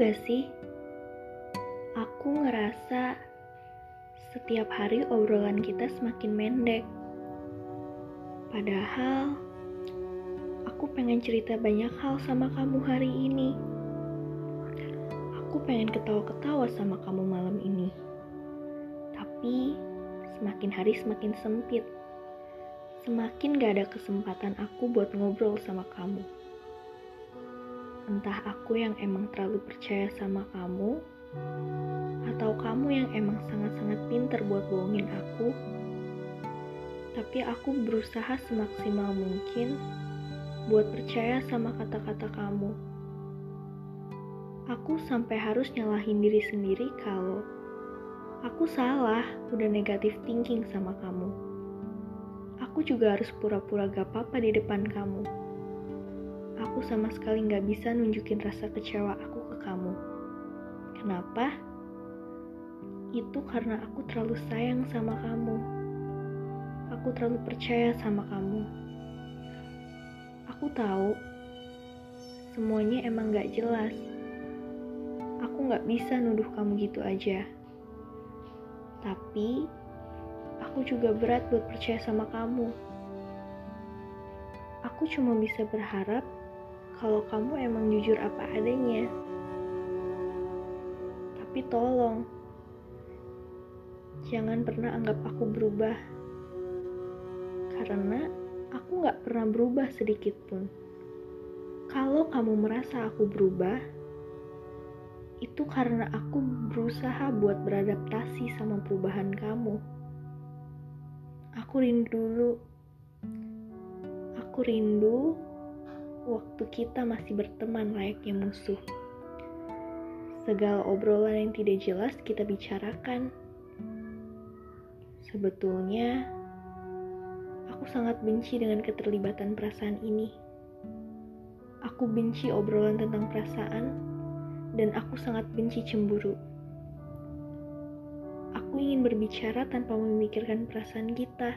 gak sih? Aku ngerasa setiap hari obrolan kita semakin mendek. Padahal aku pengen cerita banyak hal sama kamu hari ini. Aku pengen ketawa-ketawa sama kamu malam ini. Tapi semakin hari semakin sempit. Semakin gak ada kesempatan aku buat ngobrol sama kamu. Entah aku yang emang terlalu percaya sama kamu, atau kamu yang emang sangat-sangat pinter buat bohongin aku, tapi aku berusaha semaksimal mungkin buat percaya sama kata-kata kamu. Aku sampai harus nyalahin diri sendiri kalau aku salah udah negatif thinking sama kamu. Aku juga harus pura-pura gak apa-apa di depan kamu. Aku sama sekali gak bisa nunjukin rasa kecewa aku ke kamu. Kenapa? Itu karena aku terlalu sayang sama kamu. Aku terlalu percaya sama kamu. Aku tahu semuanya emang gak jelas. Aku gak bisa nuduh kamu gitu aja. Tapi aku juga berat buat percaya sama kamu. Aku cuma bisa berharap kalau kamu emang jujur apa adanya. Tapi tolong, jangan pernah anggap aku berubah. Karena aku gak pernah berubah sedikit pun. Kalau kamu merasa aku berubah, itu karena aku berusaha buat beradaptasi sama perubahan kamu. Aku rindu dulu. Aku rindu waktu kita masih berteman layaknya musuh. Segala obrolan yang tidak jelas kita bicarakan. Sebetulnya, aku sangat benci dengan keterlibatan perasaan ini. Aku benci obrolan tentang perasaan, dan aku sangat benci cemburu. Aku ingin berbicara tanpa memikirkan perasaan kita,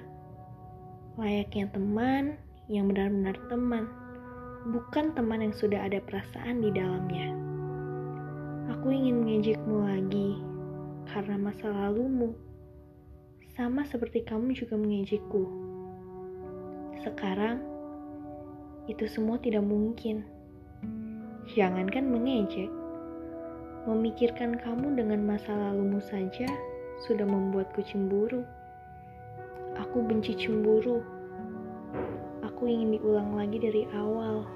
layaknya teman yang benar-benar teman, bukan teman yang sudah ada perasaan di dalamnya. Aku ingin mengejekmu lagi karena masa lalumu, sama seperti kamu juga mengejekku. Sekarang, itu semua tidak mungkin. Jangankan mengejek, memikirkan kamu dengan masa lalumu saja sudah membuatku cemburu. Aku benci cemburu. Aku ingin diulang lagi dari awal.